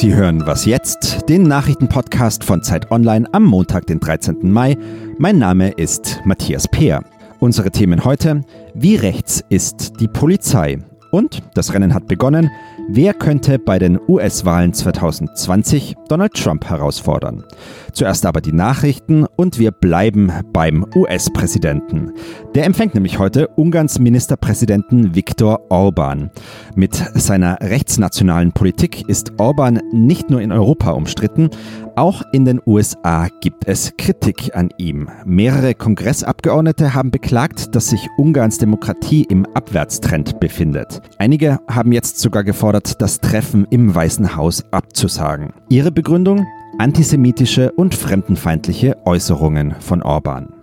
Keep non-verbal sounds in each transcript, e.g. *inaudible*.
Sie hören Was jetzt? Den Nachrichtenpodcast von Zeit Online am Montag, den 13. Mai. Mein Name ist Matthias Peer. Unsere Themen heute: Wie rechts ist die Polizei? Und das Rennen hat begonnen. Wer könnte bei den US-Wahlen 2020 Donald Trump herausfordern? Zuerst aber die Nachrichten und wir bleiben beim US-Präsidenten. Der empfängt nämlich heute Ungarns Ministerpräsidenten Viktor Orban. Mit seiner rechtsnationalen Politik ist Orban nicht nur in Europa umstritten, auch in den USA gibt es Kritik an ihm. Mehrere Kongressabgeordnete haben beklagt, dass sich Ungarns Demokratie im Abwärtstrend befindet. Einige haben jetzt sogar gefordert, gefordert, das Treffen im Weißen Haus abzusagen. Ihre Begründung? Antisemitische und fremdenfeindliche Äußerungen von Orban.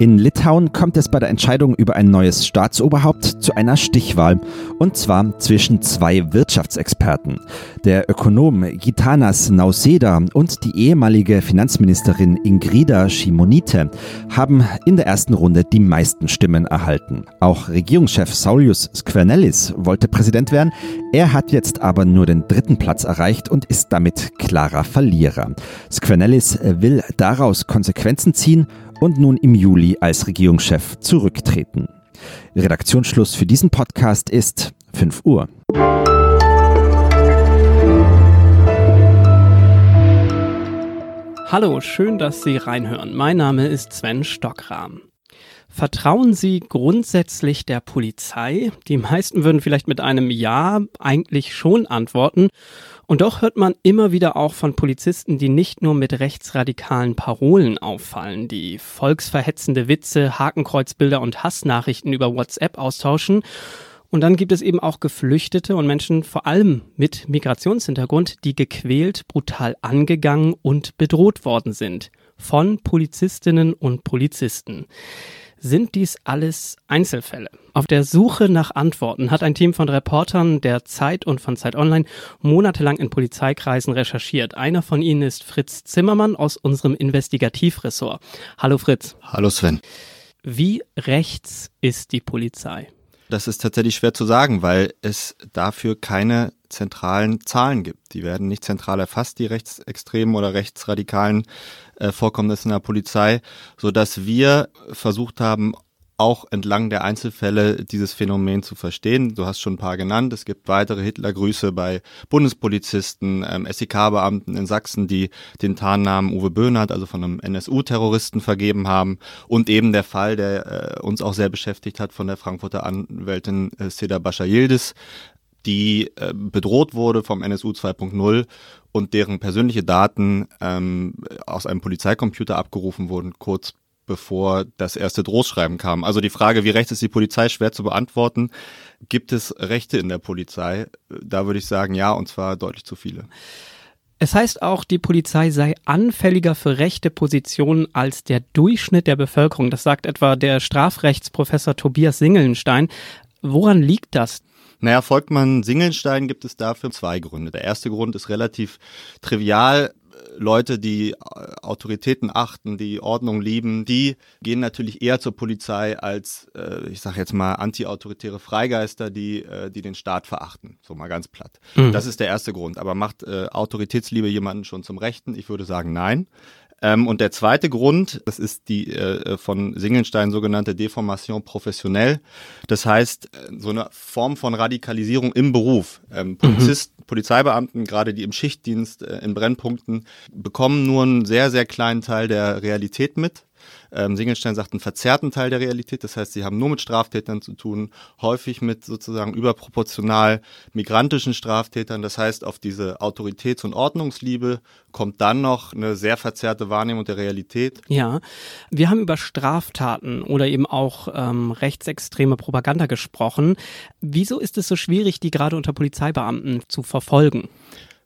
In Litauen kommt es bei der Entscheidung über ein neues Staatsoberhaupt zu einer Stichwahl, und zwar zwischen zwei Wirtschaftsexperten. Der Ökonom Gitanas Nauseda und die ehemalige Finanzministerin Ingrida Shimonite haben in der ersten Runde die meisten Stimmen erhalten. Auch Regierungschef Saulius Skvernelis wollte Präsident werden, er hat jetzt aber nur den dritten Platz erreicht und ist damit klarer Verlierer. Skvernelis will daraus Konsequenzen ziehen und nun im Juli als Regierungschef zurücktreten. Redaktionsschluss für diesen Podcast ist 5 Uhr. Hallo, schön, dass Sie reinhören. Mein Name ist Sven Stockrahm. Vertrauen Sie grundsätzlich der Polizei? Die meisten würden vielleicht mit einem Ja eigentlich schon antworten. Und doch hört man immer wieder auch von Polizisten, die nicht nur mit rechtsradikalen Parolen auffallen, die volksverhetzende Witze, Hakenkreuzbilder und Hassnachrichten über WhatsApp austauschen. Und dann gibt es eben auch Geflüchtete und Menschen, vor allem mit Migrationshintergrund, die gequält, brutal angegangen und bedroht worden sind. Von Polizistinnen und Polizisten. Sind dies alles Einzelfälle? Auf der Suche nach Antworten hat ein Team von Reportern der Zeit und von Zeit Online monatelang in Polizeikreisen recherchiert. Einer von ihnen ist Fritz Zimmermann aus unserem Investigativressort. Hallo Fritz. Hallo Sven. Wie rechts ist die Polizei? Das ist tatsächlich schwer zu sagen, weil es dafür keine zentralen Zahlen gibt. Die werden nicht zentral erfasst, die rechtsextremen oder rechtsradikalen äh, Vorkommnisse in der Polizei, so dass wir versucht haben, auch entlang der Einzelfälle dieses Phänomen zu verstehen. Du hast schon ein paar genannt. Es gibt weitere Hitlergrüße bei Bundespolizisten, ähm, SEK-Beamten in Sachsen, die den Tarnnamen Uwe Böhnhardt, also von einem NSU-Terroristen, vergeben haben. Und eben der Fall, der äh, uns auch sehr beschäftigt hat, von der Frankfurter Anwältin äh, Seda Bascha Yildiz, die äh, bedroht wurde vom NSU 2.0 und deren persönliche Daten ähm, aus einem Polizeicomputer abgerufen wurden, kurz bevor das erste Drohschreiben kam. Also die Frage, wie recht ist die Polizei, schwer zu beantworten. Gibt es Rechte in der Polizei? Da würde ich sagen, ja, und zwar deutlich zu viele. Es heißt auch, die Polizei sei anfälliger für rechte Positionen als der Durchschnitt der Bevölkerung. Das sagt etwa der Strafrechtsprofessor Tobias Singelnstein. Woran liegt das? Naja, folgt man Singelstein, gibt es dafür zwei Gründe. Der erste Grund ist relativ trivial. Leute, die äh, Autoritäten achten, die Ordnung lieben, die gehen natürlich eher zur Polizei als, äh, ich sage jetzt mal, antiautoritäre Freigeister, die, äh, die den Staat verachten. So mal ganz platt. Mhm. Das ist der erste Grund. Aber macht äh, Autoritätsliebe jemanden schon zum Rechten? Ich würde sagen, nein. Ähm, und der zweite Grund, das ist die äh, von Singelstein sogenannte Deformation professionell. Das heißt, äh, so eine Form von Radikalisierung im Beruf. Ähm, Polizisten, mhm. Polizeibeamten, gerade die im Schichtdienst äh, in Brennpunkten, bekommen nur einen sehr, sehr kleinen Teil der Realität mit. Ähm, Singelstein sagt einen verzerrten Teil der Realität. Das heißt, sie haben nur mit Straftätern zu tun, häufig mit sozusagen überproportional migrantischen Straftätern. Das heißt, auf diese Autoritäts- und Ordnungsliebe kommt dann noch eine sehr verzerrte Wahrnehmung der Realität. Ja, wir haben über Straftaten oder eben auch ähm, rechtsextreme Propaganda gesprochen. Wieso ist es so schwierig, die gerade unter Polizeibeamten zu verfolgen?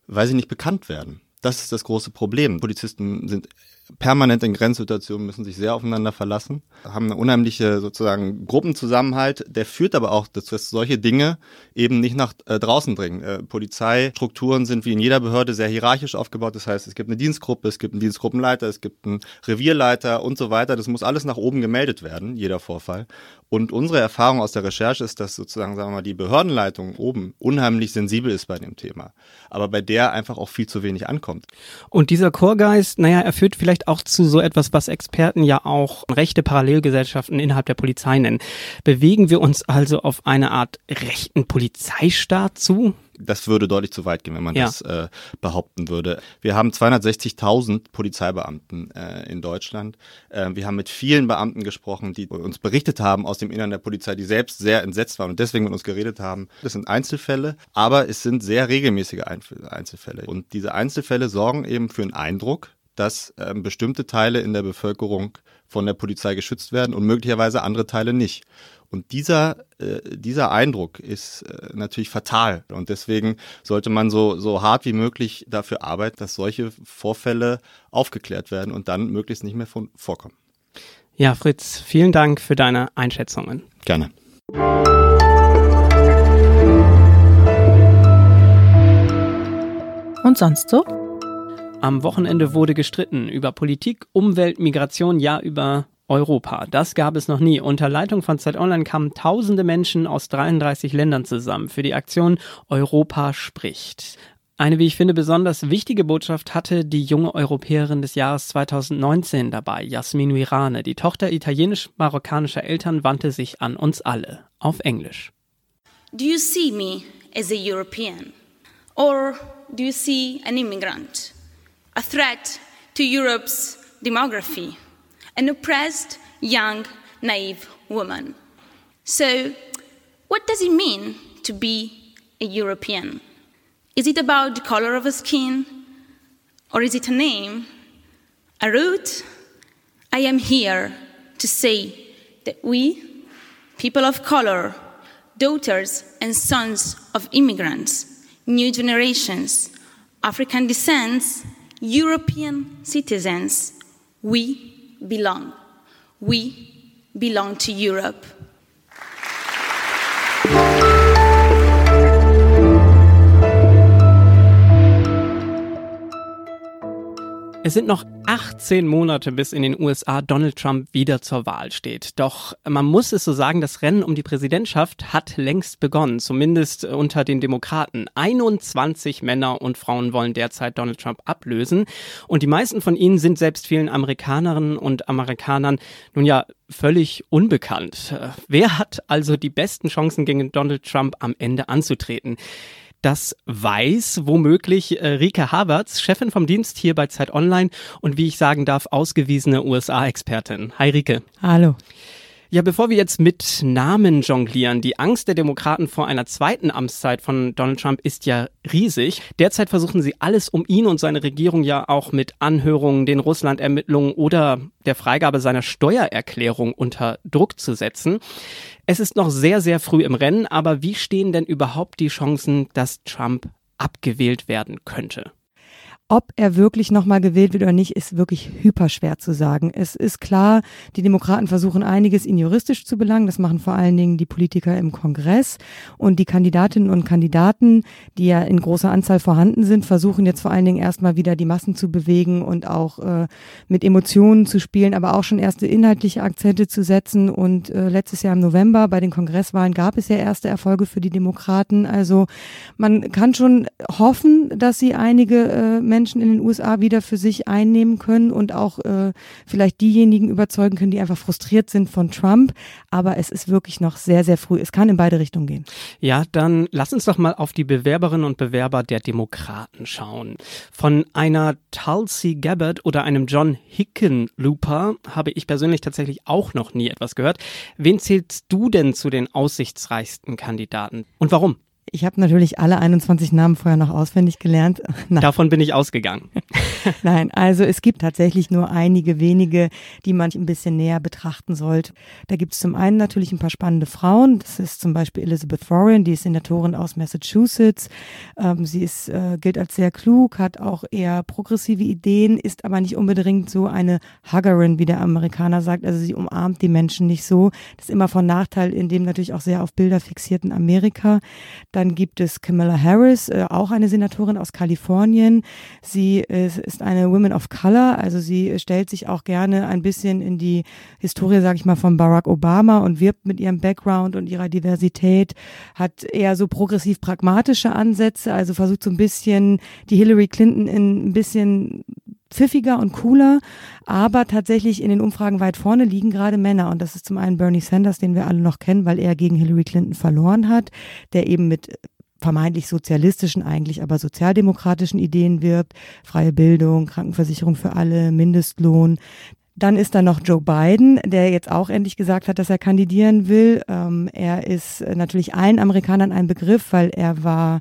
Weil sie nicht bekannt werden. Das ist das große Problem. Polizisten sind permanent in Grenzsituationen, müssen sich sehr aufeinander verlassen, haben eine unheimliche sozusagen Gruppenzusammenhalt. Der führt aber auch dazu, dass solche Dinge eben nicht nach äh, draußen dringen. Äh, Polizeistrukturen sind wie in jeder Behörde sehr hierarchisch aufgebaut. Das heißt, es gibt eine Dienstgruppe, es gibt einen Dienstgruppenleiter, es gibt einen Revierleiter und so weiter. Das muss alles nach oben gemeldet werden, jeder Vorfall. Und unsere Erfahrung aus der Recherche ist, dass sozusagen, sagen wir mal, die Behördenleitung oben unheimlich sensibel ist bei dem Thema, aber bei der einfach auch viel zu wenig ankommt. Und dieser Chorgeist, naja, er führt vielleicht auch zu so etwas, was Experten ja auch rechte Parallelgesellschaften innerhalb der Polizei nennen. Bewegen wir uns also auf eine Art rechten Polizeistaat zu? das würde deutlich zu weit gehen, wenn man ja. das äh, behaupten würde. Wir haben 260.000 Polizeibeamten äh, in Deutschland. Äh, wir haben mit vielen Beamten gesprochen, die uns berichtet haben aus dem Innern der Polizei, die selbst sehr entsetzt waren und deswegen mit uns geredet haben. Das sind Einzelfälle, aber es sind sehr regelmäßige Einzelfälle. Und diese Einzelfälle sorgen eben für einen Eindruck, dass ähm, bestimmte Teile in der Bevölkerung von der Polizei geschützt werden und möglicherweise andere Teile nicht. Und dieser, äh, dieser Eindruck ist äh, natürlich fatal. Und deswegen sollte man so, so hart wie möglich dafür arbeiten, dass solche Vorfälle aufgeklärt werden und dann möglichst nicht mehr von, vorkommen. Ja, Fritz, vielen Dank für deine Einschätzungen. Gerne. Und sonst so? Am Wochenende wurde gestritten über Politik, Umwelt, Migration, ja über Europa. Das gab es noch nie. Unter Leitung von Zeit Online kamen tausende Menschen aus 33 Ländern zusammen für die Aktion Europa spricht. Eine, wie ich finde, besonders wichtige Botschaft hatte die junge Europäerin des Jahres 2019 dabei, Jasmin Wirane. Die Tochter italienisch-marokkanischer Eltern wandte sich an uns alle auf Englisch. Do you see me as a European? Or do you see an immigrant? A threat to Europe's demography? an oppressed, young, naive woman. So, what does it mean to be a European? Is it about the color of a skin? Or is it a name? A root? I am here to say that we, people of color, daughters and sons of immigrants, new generations, African descents, European citizens, we belong. We belong to Europe. Es sind noch 18 Monate, bis in den USA Donald Trump wieder zur Wahl steht. Doch man muss es so sagen, das Rennen um die Präsidentschaft hat längst begonnen, zumindest unter den Demokraten. 21 Männer und Frauen wollen derzeit Donald Trump ablösen. Und die meisten von ihnen sind selbst vielen Amerikanerinnen und Amerikanern nun ja völlig unbekannt. Wer hat also die besten Chancen gegen Donald Trump am Ende anzutreten? Das weiß womöglich äh, Rike Havertz, Chefin vom Dienst hier bei Zeit Online und wie ich sagen darf, ausgewiesene USA-Expertin. Hi Rike. Hallo. Ja, bevor wir jetzt mit Namen jonglieren, die Angst der Demokraten vor einer zweiten Amtszeit von Donald Trump ist ja riesig. Derzeit versuchen sie alles, um ihn und seine Regierung ja auch mit Anhörungen, den Russland-Ermittlungen oder der Freigabe seiner Steuererklärung unter Druck zu setzen. Es ist noch sehr, sehr früh im Rennen, aber wie stehen denn überhaupt die Chancen, dass Trump abgewählt werden könnte? Ob er wirklich nochmal gewählt wird oder nicht, ist wirklich hyperschwer zu sagen. Es ist klar, die Demokraten versuchen einiges, ihn juristisch zu belangen. Das machen vor allen Dingen die Politiker im Kongress. Und die Kandidatinnen und Kandidaten, die ja in großer Anzahl vorhanden sind, versuchen jetzt vor allen Dingen erstmal wieder die Massen zu bewegen und auch äh, mit Emotionen zu spielen, aber auch schon erste inhaltliche Akzente zu setzen. Und äh, letztes Jahr im November bei den Kongresswahlen gab es ja erste Erfolge für die Demokraten. Also man kann schon hoffen, dass sie einige äh, Menschen in den USA wieder für sich einnehmen können und auch äh, vielleicht diejenigen überzeugen können, die einfach frustriert sind von Trump. Aber es ist wirklich noch sehr, sehr früh. Es kann in beide Richtungen gehen. Ja, dann lass uns doch mal auf die Bewerberinnen und Bewerber der Demokraten schauen. Von einer Tulsi Gabbard oder einem John Hickenlooper habe ich persönlich tatsächlich auch noch nie etwas gehört. Wen zählst du denn zu den aussichtsreichsten Kandidaten und warum? Ich habe natürlich alle 21 Namen vorher noch auswendig gelernt. *laughs* Davon bin ich ausgegangen. *laughs* Nein, also es gibt tatsächlich nur einige wenige, die man ein bisschen näher betrachten sollte. Da gibt es zum einen natürlich ein paar spannende Frauen. Das ist zum Beispiel Elizabeth Warren, die ist Senatorin aus Massachusetts. Ähm, sie ist, äh, gilt als sehr klug, hat auch eher progressive Ideen, ist aber nicht unbedingt so eine Huggerin, wie der Amerikaner sagt. Also sie umarmt die Menschen nicht so. Das ist immer von Nachteil in dem natürlich auch sehr auf Bilder fixierten Amerika. Dann gibt es Kamala Harris, äh, auch eine Senatorin aus Kalifornien. Sie ist, ist eine Woman of Color, also sie stellt sich auch gerne ein bisschen in die Historie, sage ich mal, von Barack Obama und wirbt mit ihrem Background und ihrer Diversität, hat eher so progressiv pragmatische Ansätze, also versucht so ein bisschen die Hillary Clinton in ein bisschen pfiffiger und cooler, aber tatsächlich in den Umfragen weit vorne liegen gerade Männer. Und das ist zum einen Bernie Sanders, den wir alle noch kennen, weil er gegen Hillary Clinton verloren hat, der eben mit vermeintlich sozialistischen, eigentlich aber sozialdemokratischen Ideen wirbt. Freie Bildung, Krankenversicherung für alle, Mindestlohn. Dann ist da noch Joe Biden, der jetzt auch endlich gesagt hat, dass er kandidieren will. Ähm, er ist natürlich allen Amerikanern ein Begriff, weil er war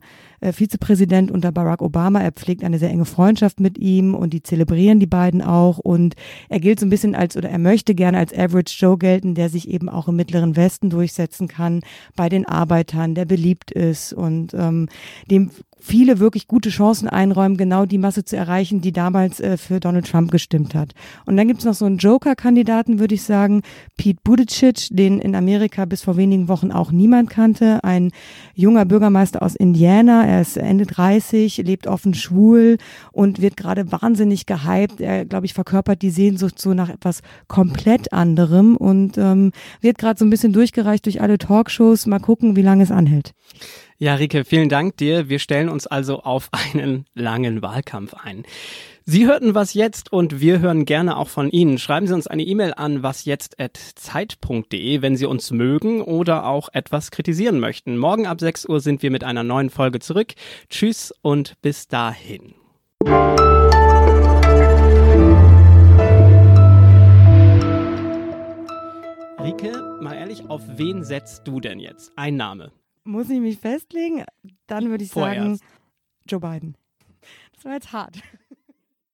Vizepräsident unter Barack Obama. Er pflegt eine sehr enge Freundschaft mit ihm und die zelebrieren die beiden auch. Und er gilt so ein bisschen als, oder er möchte gerne als Average Joe gelten, der sich eben auch im Mittleren Westen durchsetzen kann, bei den Arbeitern, der beliebt ist und ähm, dem viele wirklich gute Chancen einräumen, genau die Masse zu erreichen, die damals äh, für Donald Trump gestimmt hat. Und dann gibt es noch so einen Joker-Kandidaten, würde ich sagen, Pete Buttigieg, den in Amerika bis vor wenigen Wochen auch niemand kannte, ein junger Bürgermeister aus Indiana. Er ist Ende 30, lebt offen schwul und wird gerade wahnsinnig gehypt. Er, glaube ich, verkörpert die Sehnsucht so nach etwas komplett anderem und ähm, wird gerade so ein bisschen durchgereicht durch alle Talkshows. Mal gucken, wie lange es anhält. Ja, Rike, vielen Dank dir. Wir stellen uns also auf einen langen Wahlkampf ein. Sie hörten was jetzt und wir hören gerne auch von Ihnen. Schreiben Sie uns eine E-Mail an wasjetzt@zeit.de, wenn Sie uns mögen oder auch etwas kritisieren möchten. Morgen ab 6 Uhr sind wir mit einer neuen Folge zurück. Tschüss und bis dahin. Rike, mal ehrlich, auf wen setzt du denn jetzt? Ein Name. Muss ich mich festlegen? Dann würde ich Vorerst. sagen Joe Biden. Das war jetzt hart.